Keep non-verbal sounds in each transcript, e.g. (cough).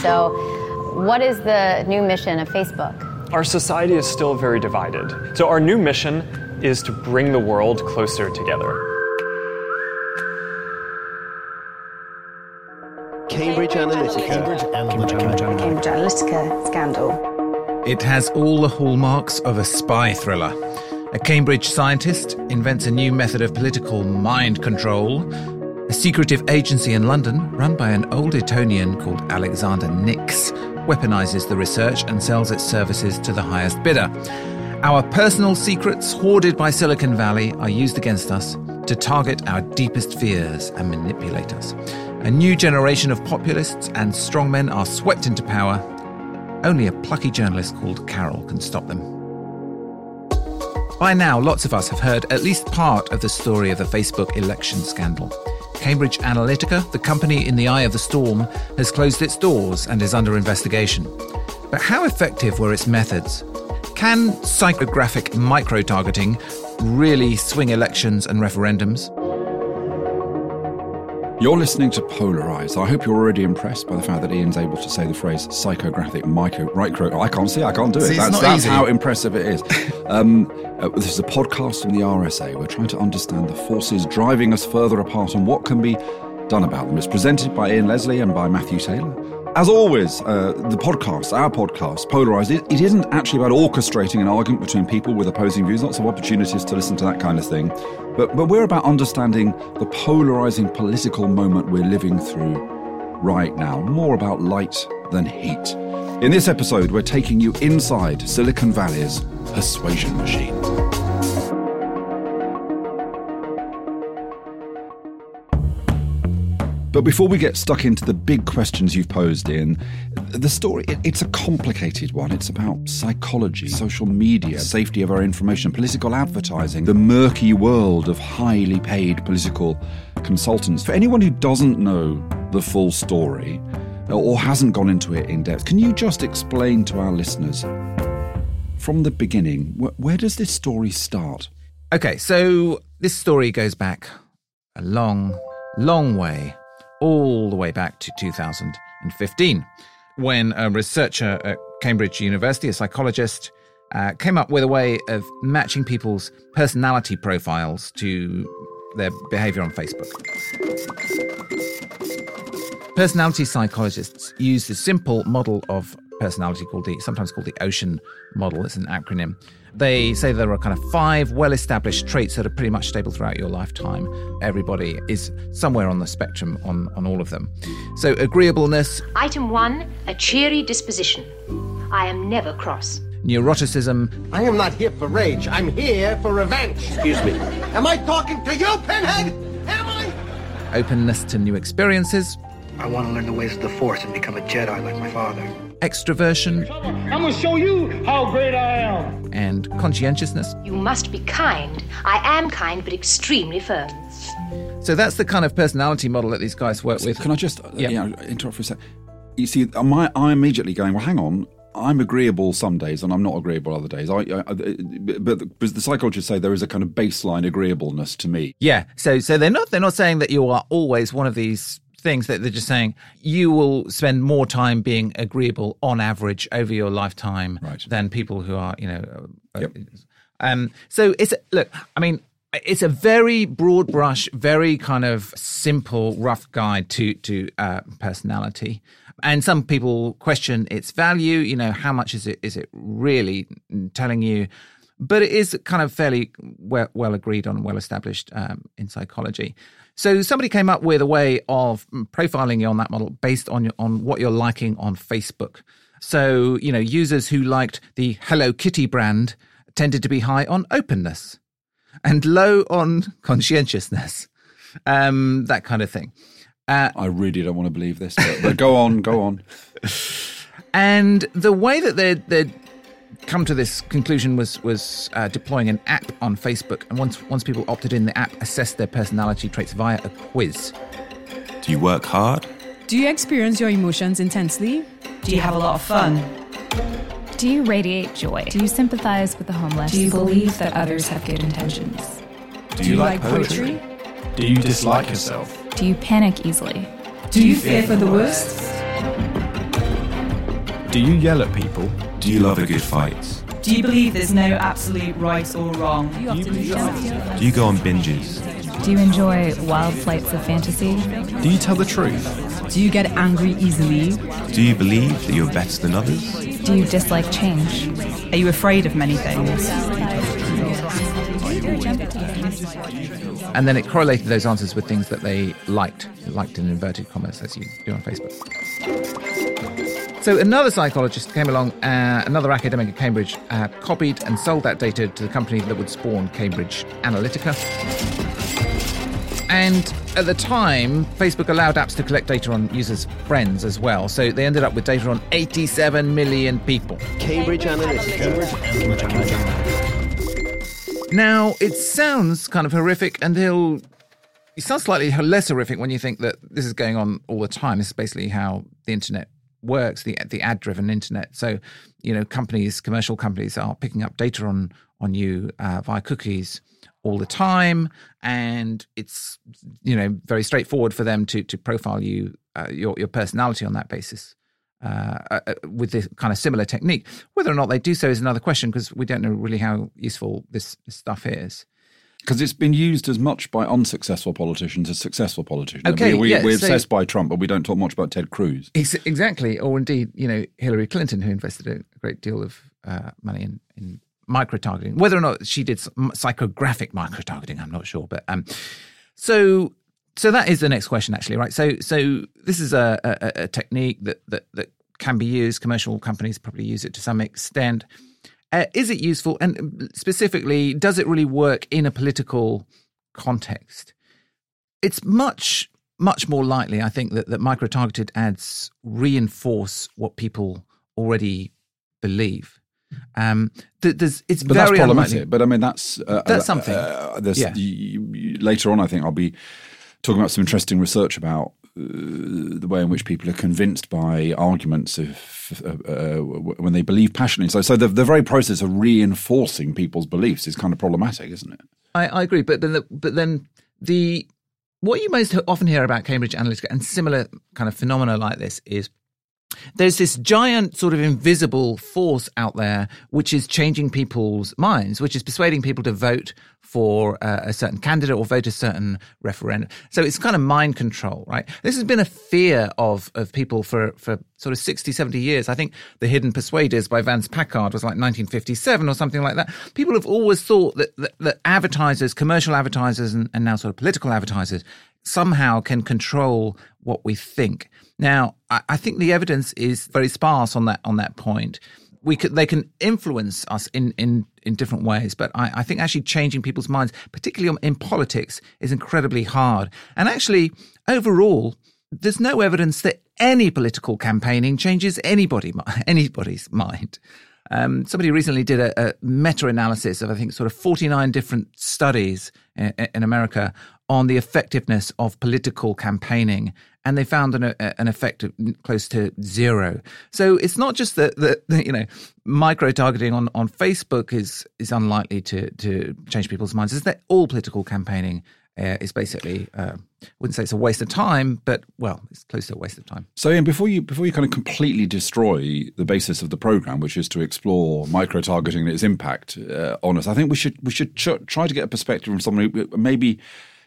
So, what is the new mission of Facebook? Our society is still very divided. So, our new mission is to bring the world closer together. Cambridge Analytica. Cambridge Analytica. Cambridge Analytica scandal. It has all the hallmarks of a spy thriller. A Cambridge scientist invents a new method of political mind control. A secretive agency in London, run by an old Etonian called Alexander Nix, weaponizes the research and sells its services to the highest bidder. Our personal secrets, hoarded by Silicon Valley, are used against us to target our deepest fears and manipulate us. A new generation of populists and strongmen are swept into power. Only a plucky journalist called Carol can stop them. By now, lots of us have heard at least part of the story of the Facebook election scandal. Cambridge Analytica, the company in the eye of the storm, has closed its doors and is under investigation. But how effective were its methods? Can psychographic micro targeting really swing elections and referendums? You're listening to Polarize. I hope you're already impressed by the fact that Ian's able to say the phrase psychographic micro. micro I can't see, I can't do it. See, that's that's how impressive it is. um, uh, this is a podcast from the RSA. We're trying to understand the forces driving us further apart and what can be done about them. It's presented by Ian Leslie and by Matthew Taylor. As always, uh, the podcast, our podcast, Polarized, it, it isn't actually about orchestrating an argument between people with opposing views, lots of opportunities to listen to that kind of thing. But, but we're about understanding the polarizing political moment we're living through right now, more about light than heat. In this episode, we're taking you inside Silicon Valley's persuasion machine. But before we get stuck into the big questions you've posed in, the story, it- it's a complicated one. It's about psychology, social media, safety of our information, political advertising, the murky world of highly paid political consultants. For anyone who doesn't know the full story or hasn't gone into it in depth, can you just explain to our listeners from the beginning, wh- where does this story start? Okay, so this story goes back a long, long way, all the way back to 2015, when a researcher at Cambridge University, a psychologist, uh, came up with a way of matching people's personality profiles to their behavior on Facebook. Personality psychologists use the simple model of personality called the sometimes called the ocean model it's an acronym they say there are kind of five well established traits that are pretty much stable throughout your lifetime everybody is somewhere on the spectrum on on all of them so agreeableness Item one, a cheery disposition. I am never cross. neuroticism I am not here for rage. I'm here for revenge. Excuse me. Am I talking to you, Pinhead? Am I? openness to new experiences I want to learn the ways of the Force and become a Jedi like my father. extroversion I'm gonna show you how great I am. and conscientiousness You must be kind. I am kind, but extremely firm. so that's the kind of personality model that these guys work with Can I just uh, Yeah. you know, interrupt for a sec? You see, am I, I'm immediately going, well, hang on. I'm agreeable some days and I'm not agreeable other days. I, I, I- but, but the psychologists say there is a kind of baseline agreeableness to me. Yeah. So so they're not they're not saying that you are always one of these things that they're just saying you will spend more time being agreeable on average over your lifetime Right. than people who are, you know, uh, Yep. um so it's look, I mean it's a very broad brush, very kind of simple, rough guide to to uh, personality, and some people question its value. You know, how much is it is it really telling you? But it is kind of fairly well, well agreed on, well established um, in psychology. So somebody came up with a way of profiling you on that model based on your, on what you're liking on Facebook. So you know, users who liked the Hello Kitty brand tended to be high on openness and low on (laughs) conscientiousness, um, that kind of thing. Uh, I really don't want to believe this, but, go on, go on. (laughs) and the way that they they come to this conclusion was was uh, deploying an app on Facebook, and once once people opted in, the app assessed their personality traits via a quiz. Do you work hard? Do you experience your emotions intensely? Do you have a lot of fun? Do you radiate joy? Do you sympathize with the homeless? Do you believe that others have good intentions? Do you like poetry? Do you dislike yourself? Do you panic easily? Do you fear for the worst? Do you yell at people? Do you love a good fight? Do you believe there's no absolute right or wrong? Do you, do you go on binges? Do you enjoy wild flights of fantasy? Do you tell the truth? Do you get angry easily? Do you believe that you're better than others? Do you dislike change? Are you afraid of many things? And then it correlated those answers with things that they liked, liked in inverted commas, as you do on Facebook. So another psychologist came along, uh, another academic at Cambridge, uh, copied and sold that data to the company that would spawn Cambridge Analytica. And at the time, Facebook allowed apps to collect data on users' friends as well. So they ended up with data on 87 million people. Cambridge Analytica. Cambridge Analytica. Now, it sounds kind of horrific, and he'll. It sounds slightly less horrific when you think that this is going on all the time. This is basically how the internet works, the the ad driven internet. So, you know, companies, commercial companies, are picking up data on on you uh, via cookies all the time, and it's you know very straightforward for them to to profile you uh, your your personality on that basis. Uh, uh, with this kind of similar technique, whether or not they do so is another question because we don't know really how useful this, this stuff is because it's been used as much by unsuccessful politicians as successful politicians. Okay, we, yeah, we're so, obsessed by Trump, but we don't talk much about Ted Cruz. Exactly, or indeed, you know, Hillary Clinton, who invested a great deal of uh, money in, in micro targeting. Whether or not she did psychographic micro targeting, I'm not sure. But um, so so that is the next question, actually, right? So so this is a, a, a technique that, that that can be used. Commercial companies probably use it to some extent. Uh, is it useful? And specifically, does it really work in a political context? It's much, much more likely, I think, that, that micro targeted ads reinforce what people already believe. Um, there's, it's but very that's problematic. unlikely. But I mean, that's uh, that's something. Uh, yeah. you, you, later on, I think I'll be talking about some interesting research about uh, the way in which people are convinced by arguments uh, uh, when they believe passionately. So, so the, the very process of reinforcing people's beliefs is kind of problematic, isn't it? I, I agree, but then, the, but then the what you most often hear about Cambridge Analytica and similar kind of phenomena like this is there's this giant sort of invisible force out there which is changing people's minds, which is persuading people to vote for uh, a certain candidate or vote a certain referendum. So it's kind of mind control, right? This has been a fear of, of people for, for sort of 60, 70 years. I think The Hidden Persuaders by Vance Packard was like 1957 or something like that. People have always thought that, that, that advertisers, commercial advertisers, and, and now sort of political advertisers somehow can control what we think. Now, I, I think the evidence is very sparse on that on that point. We could, they can influence us in, in, in different ways, but I, I think actually changing people's minds, particularly in politics, is incredibly hard. And actually, overall, there's no evidence that any political campaigning changes anybody (laughs) anybody's mind. Um, somebody recently did a, a meta-analysis of I think sort of 49 different studies in, in America on the effectiveness of political campaigning, and they found an, an effect close to zero. So it's not just that, that, that you know micro targeting on, on Facebook is is unlikely to to change people's minds. Is that all political campaigning uh, is basically uh, wouldn't say it's a waste of time, but well, it's close to a waste of time. So, Ian, before you before you kind of completely destroy the basis of the program, which is to explore micro targeting and its impact uh, on us, I think we should we should ch- try to get a perspective from who maybe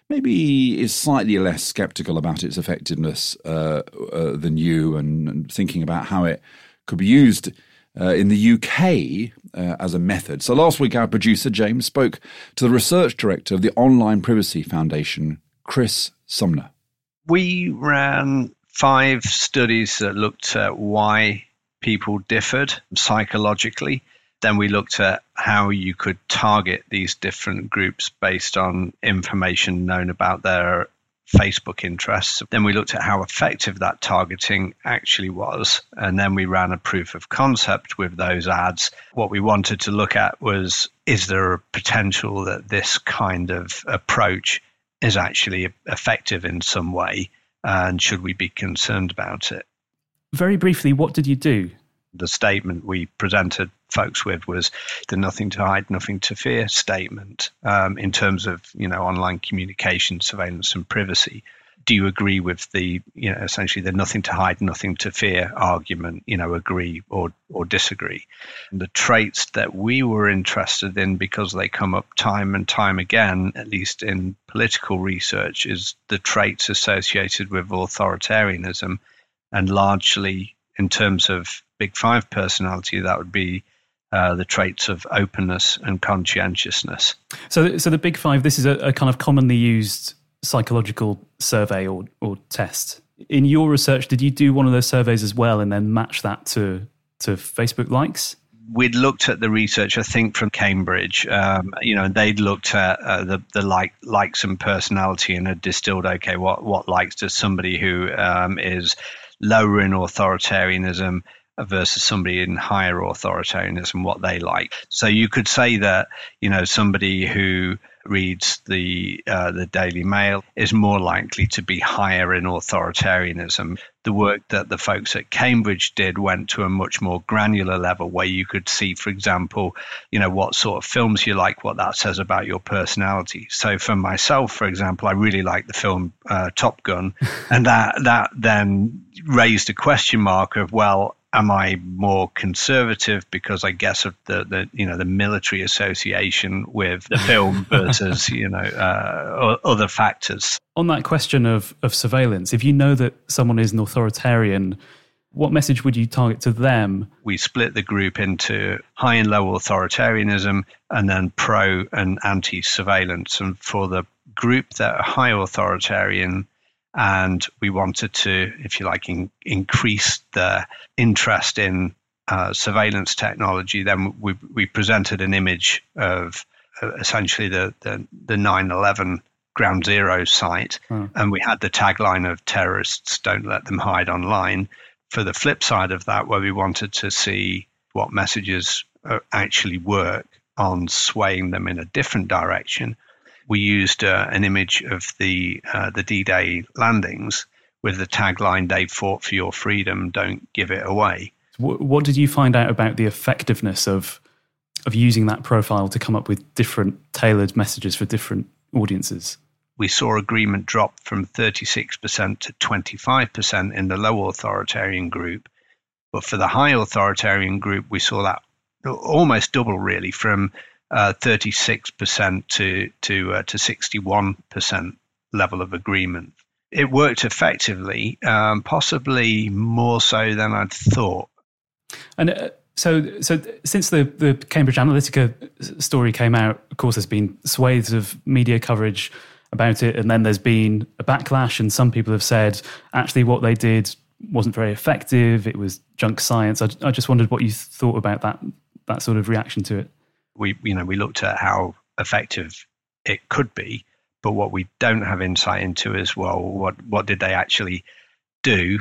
maybe is slightly less skeptical about its effectiveness uh, uh, than you, and, and, thinking about how it could be used uh, in the UK uh, as a method. So last week, our producer James spoke to the research director of the Online Privacy Foundation, Chris Sumner. We ran five studies that looked at why people differed psychologically then we looked at how you could target these different groups based on information known about their Facebook interests. Then we looked at how effective that targeting actually was. And then we ran a proof of concept with those ads. What we wanted to look at was is there a potential that this kind of approach is actually effective in some way? And should we be concerned about it? Very briefly, what did you do? The statement we presented folks with was the nothing to hide, nothing to fear statement um, in terms of you know online communication, surveillance, and privacy. do you agree with the you know essentially the nothing to hide nothing to fear argument you know agree or or disagree the traits that we were interested in because they come up time and time again at least in political research is the traits associated with authoritarianism and largely in terms of big five personality that would be uh, the traits of openness and conscientiousness. So, so the Big Five. This is a, a, kind of commonly used psychological survey or or test. In your research, did you do one of those surveys as well, and then match that to to Facebook likes? We'd looked at the research, I think, from Cambridge. Um, you know, they'd looked at uh, the the like likes and personality, and had distilled, okay, what what likes does somebody who um, is lower in authoritarianism versus somebody in higher authoritarianism, what they like. So you could say that you know somebody who reads the uh, the Daily Mail is more likely to be higher in authoritarianism. The work that the folks at Cambridge did went to a much more granular level, where you could see, for example, you know what sort of films you like, what that says about your personality. So for myself, for example, I really like the film uh, Top Gun, (laughs) and that that then raised a question mark of well am I more conservative because I guess of the, the you know the military association with the film (laughs) versus you know uh, other factors. On that question of of surveillance, if you know that someone is an authoritarian, what message would you target to them? We split the group into high and low authoritarianism, and then pro and anti surveillance. And for the group that are high authoritarian, and we wanted to, if you like, in, increase the interest in uh, surveillance technology. Then we, we presented an image of uh, essentially the, the, the 9/11 Ground Zero site, hmm. and we had the tagline of "Terrorists don't let them hide online." For the flip side of that, where we wanted to see what messages uh, actually work on swaying them in a different direction, we used uh, an image of the uh, the D-Day landings with the tagline "They fought for your freedom, don't give it away." What, what did you find out about the effectiveness of of using that profile to come up with different tailored messages for different audiences? We saw agreement drop from 36% to 25% in the low authoritarian group. But for the high authoritarian group, we saw that almost double, really, from uh, 36% to to uh, to 61% level of agreement. It worked effectively, um, possibly more so than I'd thought. And uh, so, so since the the Cambridge Analytica story came out, of course, there's been swathes of media coverage about it, and then there's been a backlash, and some people have said actually what they did wasn't very effective. It was junk science. I, I just wondered what you thought about that that sort of reaction to it we you know we looked at how effective it could be, but what we don't have insight into is well, what what did they actually do,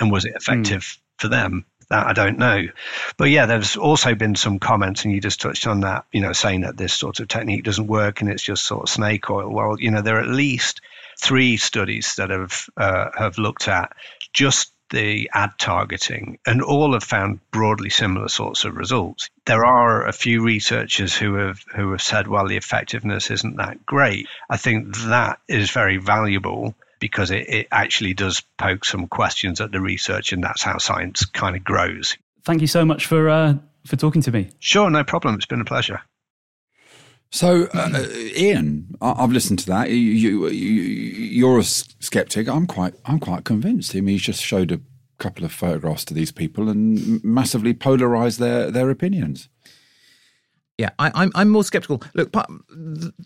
and was it effective mm. for them? That I don't know, but yeah, there's also been some comments, and you just touched on that, you know, saying that this sort of technique doesn't work and it's just sort of snake oil. Well, you know, there are at least three studies that have uh, have looked at just the ad targeting, and all have found broadly similar sorts of results. There are a few researchers who have who have said, well, the effectiveness isn't that great. I think that is very valuable because it, it actually does poke some questions at the research, and that's how science kind of grows. Thank you so much for uh, for talking to me. Sure, no problem. It's been a pleasure. So, uh, uh Ian, I've listened to that. You, you, are a skeptic. I'm quite, I'm quite convinced. I mean, he's just showed a couple of photographs to these people and massively polarized their their opinions. Yeah, I, am I'm, I'm more skeptical. Look,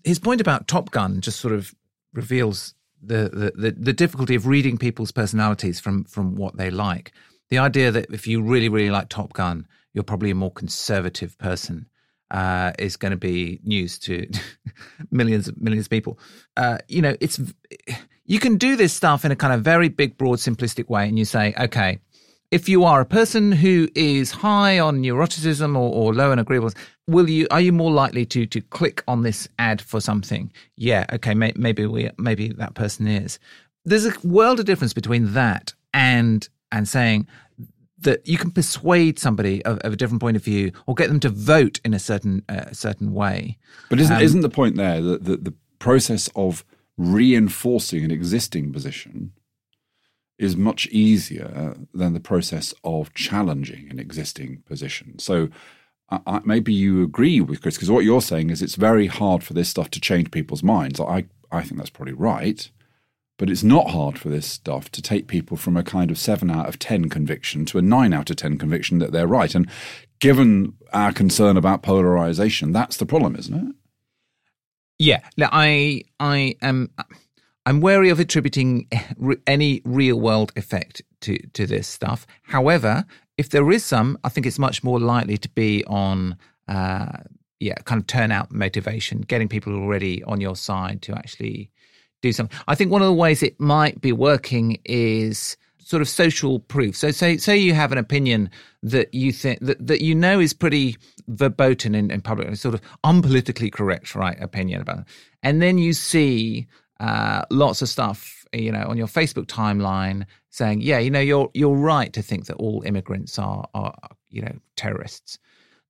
his point about Top Gun just sort of reveals the, the, the, the difficulty of reading people's personalities from from what they like. The idea that if you really really like Top Gun, you're probably a more conservative person uh, is going to be news to (laughs) millions millions of people. Uh, you know, it's you can do this stuff in a kind of very big, broad, simplistic way, and you say, okay, if you are a person who is high on neuroticism or, or low on agreeables, will you are you more likely to to click on this ad for something? Yeah, okay, may, maybe we maybe that person is. There's a world of difference between that and and saying that you can persuade somebody of, of, a different point of view or get them to vote in a certain uh, certain way. But isn't um, isn't the point there that the, the process of reinforcing an existing position is much easier than the process of challenging an existing position. So I, maybe you agree with Chris because what you're saying is it's very hard for this stuff to change people's minds. I I think that's probably right, but it's not hard for this stuff to take people from a kind of seven out of ten conviction to a nine out of ten conviction that they're right. And given our concern about polarization, that's the problem, isn't it? Yeah, I I am I'm wary of attributing any real world effect to to this stuff. However, if there is some, I think it's much more likely to be on uh, yeah, kind of turnout motivation, getting people already on your side to actually do something. I think one of the ways it might be working is sort of social proof. So say say you have an opinion that you think that, that you know is pretty verboten in, in public, sort of unpolitically correct, right, opinion about it. And then you see uh, lots of stuff, you know, on your Facebook timeline saying, yeah, you know, you're you're right to think that all immigrants are are you know terrorists.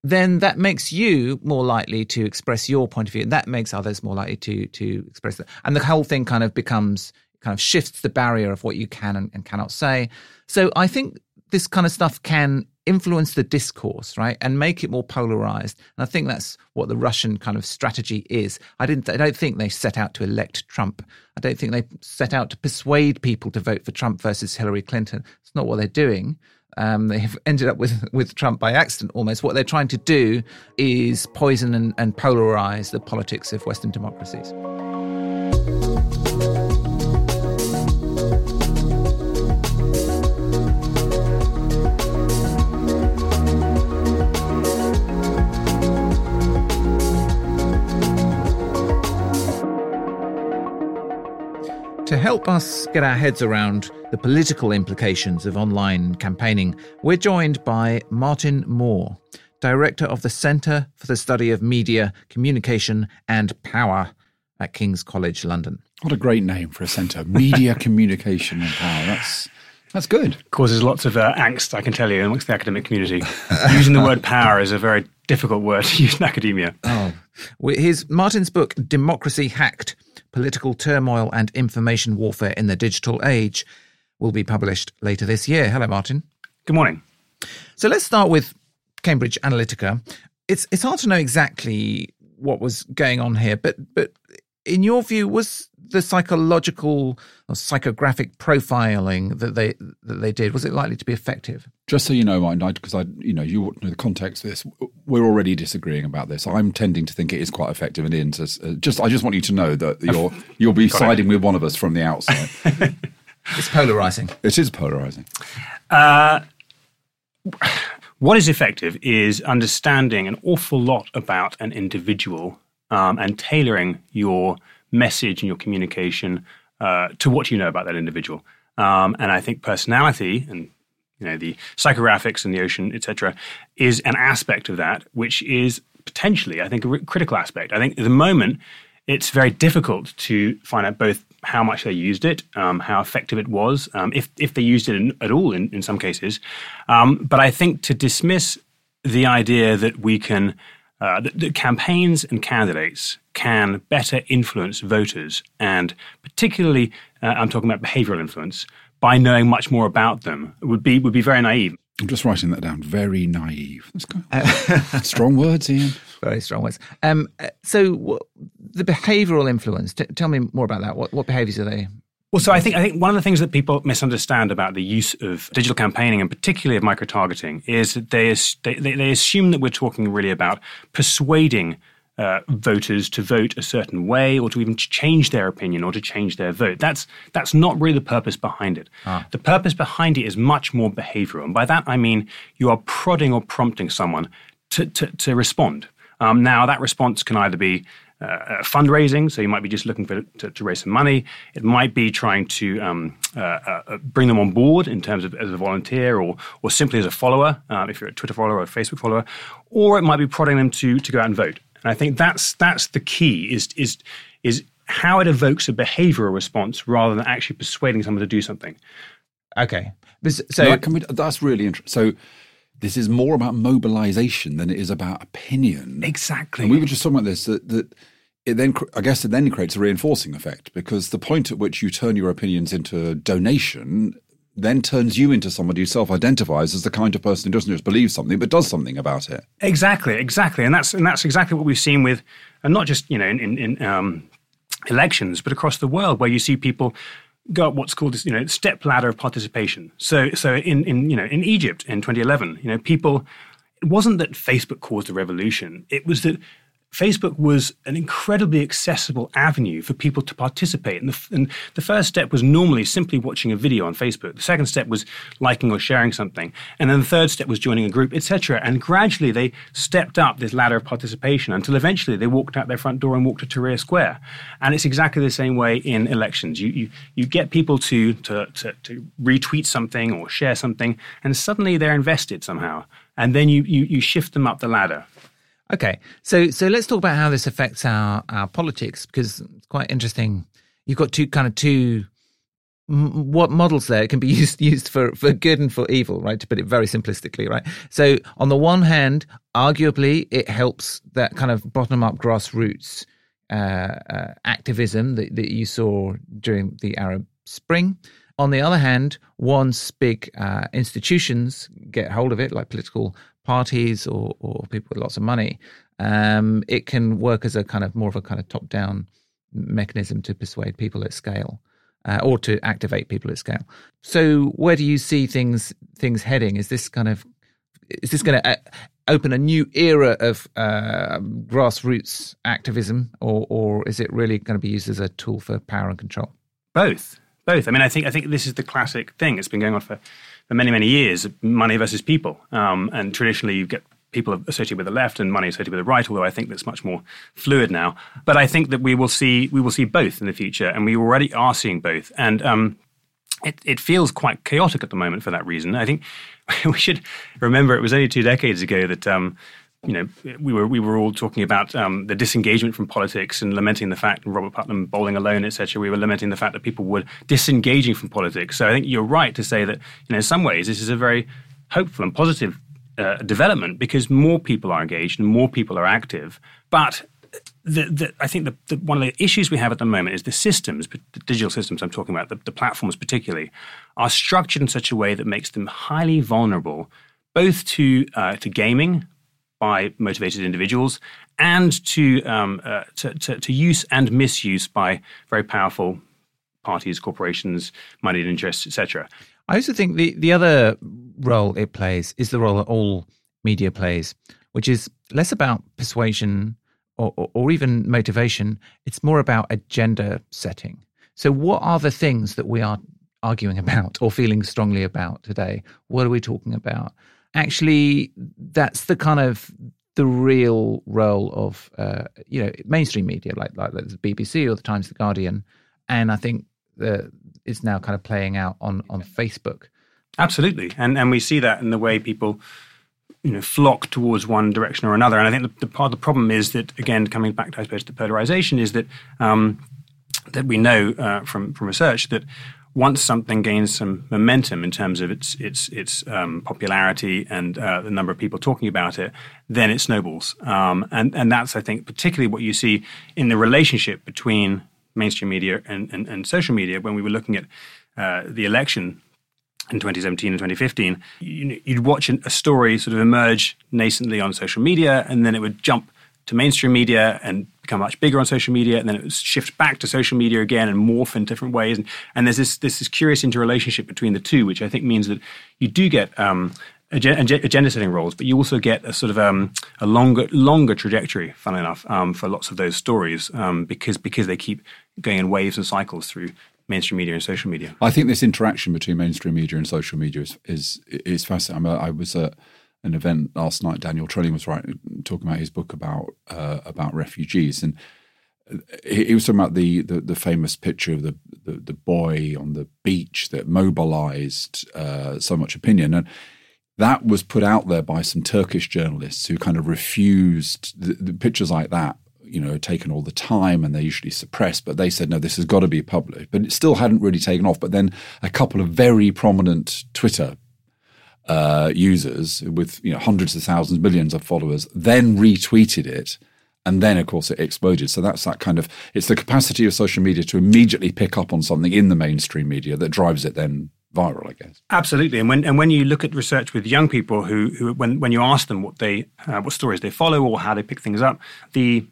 Then that makes you more likely to express your point of view, and that makes others more likely to to express that. And the whole thing kind of becomes kind of shifts the barrier of what you can and, and cannot say. So I think this kind of stuff can influence the discourse, right, and make it more polarized. And I think that's what the Russian kind of strategy is. I didn't. I don't think they set out to elect Trump. I don't think they set out to persuade people to vote for Trump versus Hillary Clinton. It's not what they're doing. Um, they have ended up with with Trump by accident almost. What they're trying to do is poison and, and polarize the politics of Western democracies. To help us get our heads around the political implications of online campaigning, we're joined by Martin Moore, Director of the Centre for the Study of Media, Communication and Power at King's College London. What a great name for a centre. Media, (laughs) Communication and Power. That's that's good. Causes lots of uh, angst, I can tell you, amongst the academic community. (laughs) Using the word power is a very difficult word to (laughs) use in academia. Oh. His Martin's book, Democracy Hacked Political Turmoil and Information Warfare in the Digital Age, will be published later this year. Hello, Martin. Good morning. So let's start with Cambridge Analytica. It's it's hard to know exactly what was going on here, but but in your view, was the psychological or psychographic profiling that they that they did was it likely to be effective? Just so you know, Martin, because I, you know, you know the context of this. We're already disagreeing about this. I'm tending to think it is quite effective, and Ian's uh, just. I just want you to know that you're you'll be siding it. with one of us from the outside. (laughs) it's polarizing. It is polarizing. Uh, what is effective is understanding an awful lot about an individual um, and tailoring your message and your communication uh, to what you know about that individual. Um, and I think personality and you know the psychographics and the ocean, etc., is an aspect of that, which is potentially, I think, a critical aspect. I think at the moment it's very difficult to find out both how much they used it, um, how effective it was, um, if if they used it in, at all in, in some cases. Um, but I think to dismiss the idea that we can uh, that, that, campaigns and candidates can better influence voters, and particularly, uh, I'm talking about behavioural influence, by knowing much more about them would be would be very naive. I'm just writing that down. Very naive. That's good. Uh, (laughs) strong words, Ian. Very strong words. Um, uh, so, the behavioural influence. T- tell me more about that. What, what behaviours are they? Well, so I think I think one of the things that people misunderstand about the use of digital campaigning and particularly of micro targeting is that they, they, they assume that we're talking really about persuading uh, voters to vote a certain way or to even change their opinion or to change their vote. That's that's not really the purpose behind it. Ah. The purpose behind it is much more behavioral, and by that I mean you are prodding or prompting someone to to, to respond. Um, now that response can either be uh, uh, fundraising. So you might be just looking for to, to raise some money. It might be trying to um, uh, uh, uh bring them on board in terms of as a volunteer or or simply as a follower, um, if you're a Twitter follower or a Facebook follower, or it might be prodding them to to go out and vote. And I think that's that's the key is is is how it evokes a behavioral response rather than actually persuading someone to do something. Okay, so that we, that's really interesting. So this is more about mobilization than it is about opinion. Exactly. And we were just talking about this that, that it then, I guess, it then creates a reinforcing effect because the point at which you turn your opinions into donation then turns you into somebody who self-identifies as the kind of person who doesn't just believe something but does something about it. Exactly, exactly, and that's and that's exactly what we've seen with, and not just you know in, in, in um, elections, but across the world, where you see people go up what's called this you know step ladder of participation. So so in in you know in Egypt in 2011, you know people. It wasn't that Facebook caused a revolution. It was that Facebook was an incredibly accessible avenue for people to participate. And the, and the, first step was normally simply watching a video on Facebook. The second step was liking or sharing something. And then the third step was joining a group, etc. And gradually they stepped up this ladder of participation until eventually they walked out their front door and walked to Tahrir Square. And it's exactly the same way in elections. You, you, you get people to, to, to, to retweet something or share something, and suddenly they're invested somehow. And then you, you, you shift them up the ladder. Okay, so so let's talk about how this affects our our politics because it's quite interesting. You've got two kind of two what models there it can be (laughs) used used for for good and for evil, right? To put it very simplistically, right? So on the one hand, arguably, it helps that kind of bottom up grassroots uh, uh, activism that, that you saw during the Arab Spring. On the other hand, once big uh, institutions get hold of it, like political parties or, or people with lots of money, um, it can work as a kind of more of a kind of top down mechanism to persuade people at scale. Uh, or to activate people at scale. So, where do you see things things heading? Is this kind of is this going to uh, open a new era of uh, grassroots activism, or or is it really going to be used as a tool for power and control? Both, both. I mean, I think I think this is the classic thing. It's been going on for for many, many years, money versus people. Um, and traditionally, you get people associated with the left and money associated with the right, although I think that's much more fluid now. But I think that we will see we will see both in the future, and we already are seeing both. And um, it, it feels quite chaotic at the moment for that reason. I think (laughs) we should remember it was only two decades ago that um, you know, we were we were all talking about um, the disengagement from politics and lamenting the fact, and Robert Putnam bowling alone, etc. We were lamenting the fact that people were disengaging from politics. So I think you're right to say that, you know, in some ways this is a very hopeful and positive uh, development because more people are engaged and more people are active. But the, the, I think the, the, one of the issues we have at the moment is the systems, the digital systems I'm talking about, the, platforms particularly, are structured in such a way that makes them highly vulnerable both to uh, to gaming, by motivated individuals and to, um, uh, to, to, to, use and misuse by very powerful parties, corporations, moneyed interests, etc. I also think the, the other role it plays is the role that all media plays, which is less about persuasion or, or, or even motivation. It's more about agenda setting. So, what are the things that we are arguing (laughs) about or feeling strongly about today? What are we talking about? Actually that's the kind of the real role of uh, you know mainstream media like like the BBC or the Times, the Guardian, and I think the, it's now kind of playing out on on Facebook. Absolutely, and and we see that in the way people you know flock towards one direction or another. And I think the, the part of the problem is that again, coming back to I suppose to polarization, is that um, that we know uh, from from research that once something gains some momentum in terms of its its its um, popularity and uh, the number of people talking about it, then it snowballs. Um, and and that's I think particularly what you see in the relationship between mainstream media and, and, and social media. When we were looking at uh, the election in 2017 and 2015, you, would watch a story sort of emerge nascently on social media, and then it would jump to mainstream media and become much bigger on social media, and then it was shift back to social media again and morph in different ways. And, and there's this, this, this curious interrelationship between the two, which I think means that you do get um, agenda setting roles, but you also get a sort of um, a longer longer trajectory, funnily enough, um, for lots of those stories um, because because they keep going in waves and cycles through mainstream media and social media. I think this interaction between mainstream media and social media is is, is fascinating. I, mean, I was at an event last night. Daniel Trilling was talking about his book about uh, about refugees, and he, he, was talking about the, the, the famous picture of the, the, the boy on the beach that mobilized uh, so much opinion, and that was put out there by some Turkish journalists who kind of refused the, the pictures like that. You know, taken all the time, and they're usually suppressed. But they said no, this has got to be published. But it still hadn't really taken off. But then a couple of very prominent Twitter uh, users with you know hundreds of thousands, millions of followers, then retweeted it and then of course it exploded. So that's that kind of it's the capacity of social media to immediately pick up on something in the mainstream media that drives it then viral, I guess. Absolutely, and when and when you look at research with young people who, who when when you ask them what they uh, what stories they follow or how they pick things up, the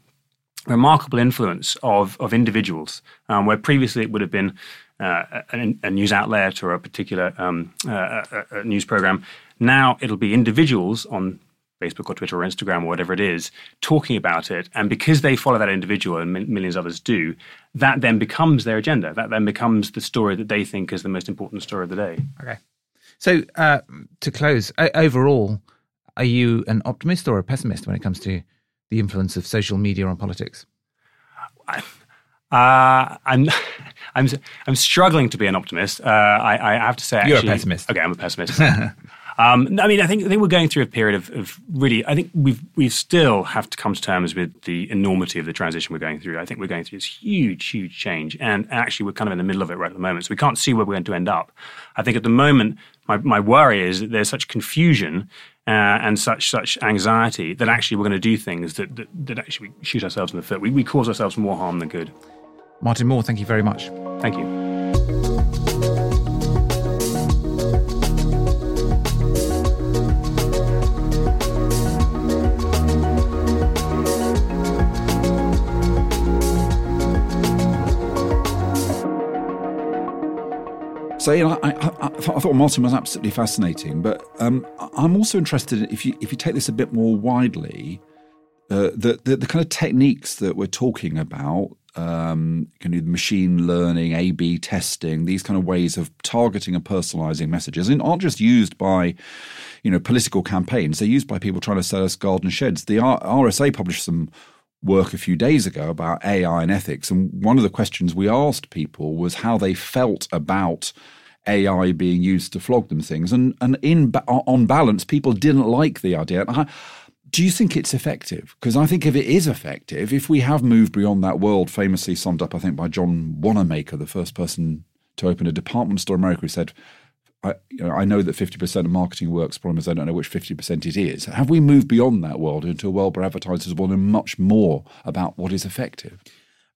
remarkable influence of of individuals, um, where previously it would have been uh, a, a, news outlet or a particular um, uh, a, a news program. Now it'll be individuals on Facebook or Twitter or Instagram or whatever it is, talking about it. And because they follow that individual and millions of others do, that then becomes their agenda. That then becomes the story that they think is the most important story of the day. Okay. So uh, to close, overall, are you an optimist or a pessimist when it comes to the influence of social media on politics? Uh, I'm, (laughs) I'm, I'm struggling to be an optimist. Uh, I, I, have to say, you're a pessimist. Okay, I'm a pessimist. (laughs) Um, I mean, I think I think we're going through a period of, of really. I think we've we still have to come to terms with the enormity of the transition we're going through. I think we're going through this huge, huge change, and actually we're kind of in the middle of it right at the moment. So we can't see where we're going to end up. I think at the moment, my my worry is that there's such confusion uh, and such such anxiety that actually we're going to do things that that, that actually shoot ourselves in the foot. We, we cause ourselves more harm than good. Martin Moore, thank you very much. Thank you. So you know, I, I, I, thought Martin was absolutely fascinating, but um, I'm also interested if you if you take this a bit more widely, uh, the, the, the kind of techniques that we're talking about, um, kind of machine learning, A/B testing, these kind of ways of targeting and personalizing messages, and aren't just used by you know political campaigns; they're used by people trying to sell us garden sheds. The R- RSA published some work a few days ago about AI and ethics. And one of the questions we asked people was how they felt about AI being used to flog them things. And, and in, on balance, people didn't like the idea. I, do you think it's effective? Because I think if it is effective, if we have moved beyond that world, famously summed up, I think, by John Wanamaker, the first person to open a department store in America, who said, I, you know, I know that 50% of marketing works. Problem is, I don't know which 50% it is. Have we moved beyond that world into a world where advertisers will know much more about what is effective?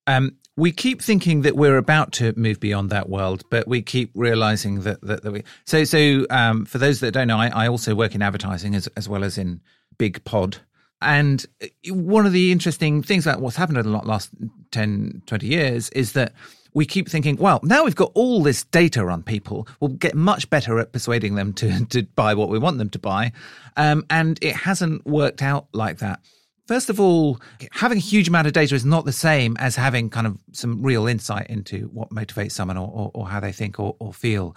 Um, we keep thinking that we're about to move beyond that world, but we keep realizing that that, that we. So, so um, for those that don't know, I, I also work in advertising as as well as in big pod. And one of the interesting things about what's happened in the last 10, 20 years is that we keep thinking, well, now we've got all this data on people, we'll get much better at persuading them to, (laughs) to buy what we want them to buy. Um, and it hasn't worked out like that. First of all, having a huge amount of data is not the same as having kind of some real insight into what motivates someone or, or, or how they think or, or feel.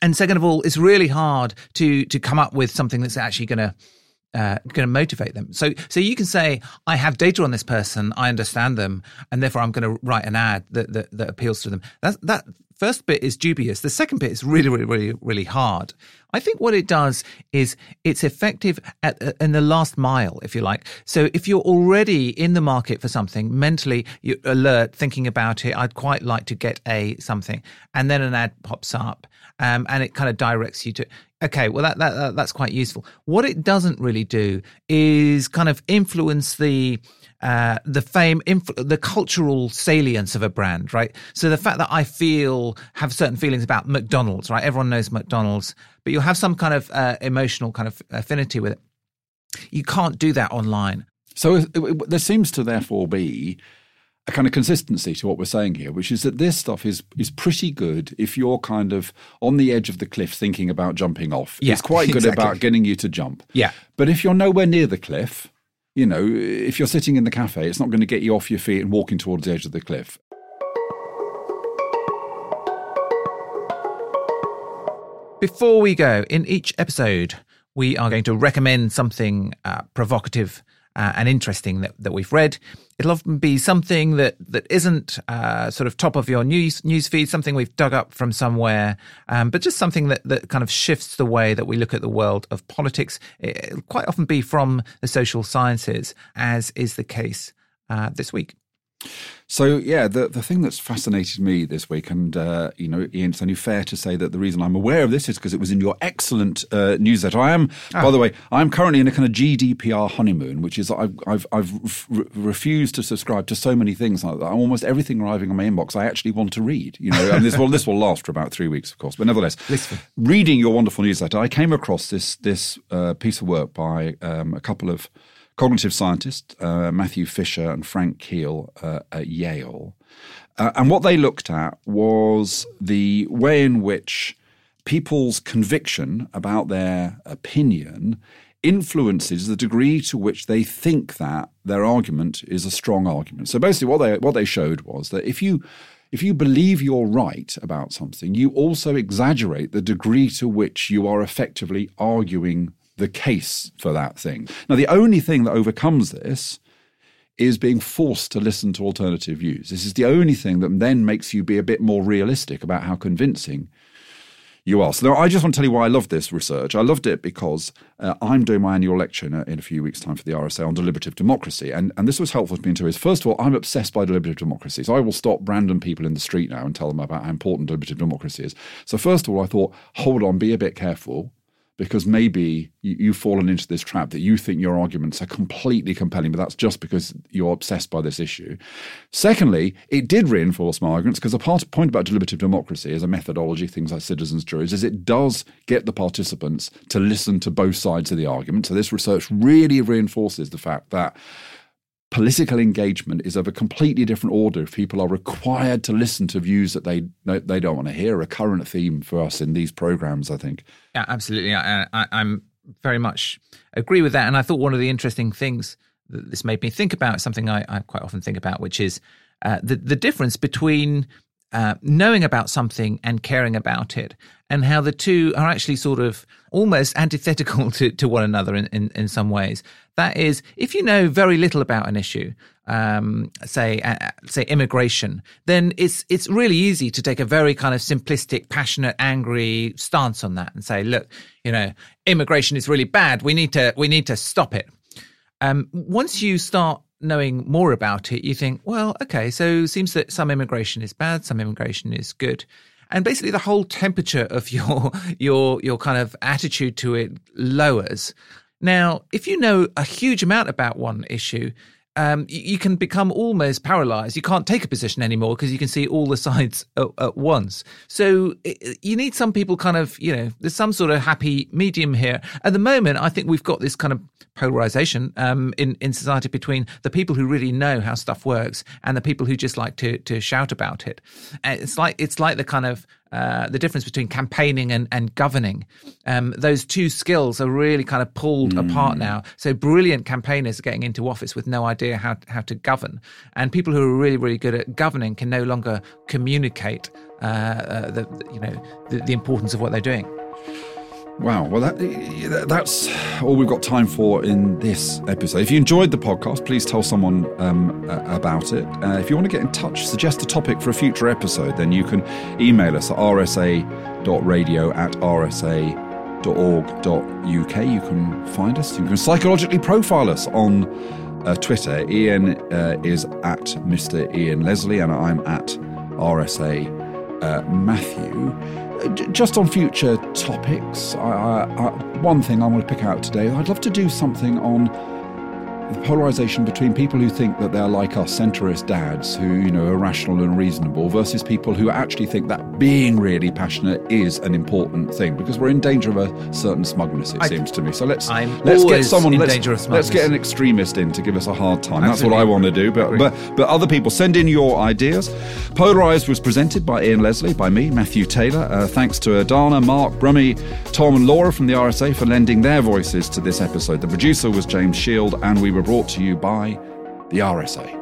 And second of all, it's really hard to to come up with something that's actually going to uh, going to motivate them. So, so you can say, I have data on this person, I understand them, and therefore I'm going to write an ad that, that, that appeals to them. That, that first bit is dubious. The second bit is really, really, really, really hard. I think what it does is it's effective at, in the last mile, if you like. So if you're already in the market for something, mentally you're alert, thinking about it, I'd quite like to get a something, and then an ad pops up, um, and it kind of directs you to okay well that, that, that's quite useful what it doesn't really do is kind of influence the uh, the fame, the cultural salience of a brand, right? So the fact that I feel have certain feelings about McDonald's, right? Everyone knows McDonald's, but you'll have some kind of uh, emotional kind of affinity with it. You can't do that online. So it, it, there seems to therefore be a kind of consistency to what we're saying here, which is that this stuff is is pretty good if you're kind of on the edge of the cliff thinking about jumping off. Yeah, it's (laughs) quite good exactly. about getting you to jump. Yeah. But if you're nowhere near the cliff, you know, if you're sitting in the cafe, it's not going to get you off your feet and walking towards the edge of the cliff. Before we go, in each episode, we are going to recommend something uh, provocative uh, and interesting that, that we've read. It'll often be something that that isn't uh, sort of top of your news news feed, something we've dug up from somewhere, um, but just something that that kind of shifts the way that we look at the world of politics. It'll quite often be from the social sciences, as is the case uh, this week. So yeah, the the thing that's fascinated me this week, and uh, you know, Ian, it's only fair to say that the reason I'm aware of this is because it was in your excellent uh, newsletter. I am, ah. by the way, I'm currently in a kind of GDPR honeymoon, which is I've I've, I've re- refused to subscribe to so many things. Like that. almost everything arriving on my inbox, I actually want to read. You know, and this will this will last for about three weeks, of course, but nevertheless, reading your wonderful newsletter, I came across this this uh, piece of work by um, a couple of cognitive scientists, uh, Matthew Fisher and Frank Keil uh, at Yale. Uh, and what they looked at was the way in which people's conviction about their opinion influences the degree to which they think that their argument is a strong argument. So basically what they what they showed was that if you if you believe you're right about something, you also exaggerate the degree to which you are effectively arguing the case for that thing. Now, the only thing that overcomes this is being forced to listen to alternative views. This is the only thing that then makes you be a bit more realistic about how convincing you are. So now I just want to tell you why I love this research. I loved it because uh, I'm doing my annual lecture in a, in a, few weeks' time for the RSA on deliberative democracy. And, and this was helpful to me too is first of all, I'm obsessed by deliberative democracy. So I will stop random people in the street now and tell them about how important deliberative democracy is. So first of all, I thought, hold on, be a bit careful because maybe you, have fallen into this trap that you think your arguments are completely compelling, but that's just because you're obsessed by this issue. Secondly, it did reinforce arguments because the part, point about deliberative democracy as a methodology, things like citizens' juries, is it does get the participants to listen to both sides of the argument. So this research really reinforces the fact that political engagement is of a completely different order if people are required to listen to views that they they don't want to hear a current theme for us in these programs i think. Yeah absolutely I, I'm very much agree with that and i thought one of the interesting things that this made me think about something i, I quite often think about which is uh, the the difference between uh, knowing about something and caring about it, and how the two are actually sort of almost (laughs) antithetical to, to one another in, in, in some ways. That is, if you know very little about an issue, um, say uh, say immigration, then it's it's really easy to take a very kind of simplistic, passionate, angry stance on that and say, look, you know, immigration is really bad. We need to we need to stop it. Um, once you start knowing more about it, you think, well, okay, so seems that some immigration is bad, some immigration is good. And basically the whole temperature of (laughs) your your your kind of attitude to it lowers. Now, if you know a huge amount about one issue, um, you can become almost paralyzed. You can't take a position anymore because you can see all the (laughs) sides at, at once. So it, you need some people kind of, you know, there's some sort of happy medium here. At the moment, I think we've got this kind of polarization um, in in society between the people who really know how stuff works and the people who just like to to shout about it. And it's like it's like the kind of uh, the difference between campaigning and, and governing. Um, those two skills are really kind of pulled mm. apart now. So brilliant campaigners are getting into office with no idea how how to govern, and people who are really really good at governing can no longer communicate uh, uh, the you know the, the importance of what they're doing. Wow. Well, that, that's all we've got time for in this episode. If you enjoyed the podcast, please tell someone um, about it. Uh, if you want to get in touch, suggest a topic for a future episode, then you can email us at rsa.radio at rsa.org.uk. You can find us. You can psychologically profile us on uh, Twitter. Ian uh, is at Mr. Ian Leslie, and I'm at RSA uh, Matthew just on future topics, I, I, I, one thing I want to pick out today, I'd love to do something on the polarization between people who think that they're like us centrist dads who you know are rational and reasonable versus people who actually think that being really passionate is an important thing because we're in danger of a certain smugness it I, seems to me. So let's I'm let's get someone let's, let's, get an extremist in to give us a hard time. Absolutely. that's what I want to do but but but other people send in your ideas. Polarized was presented by Ian Leslie by me Matthew Taylor. Uh, thanks to Adana Mark Brummy Tom and Laura from the RSA for lending their voices to this episode. The producer was James Shield and we were brought to you by the RSA.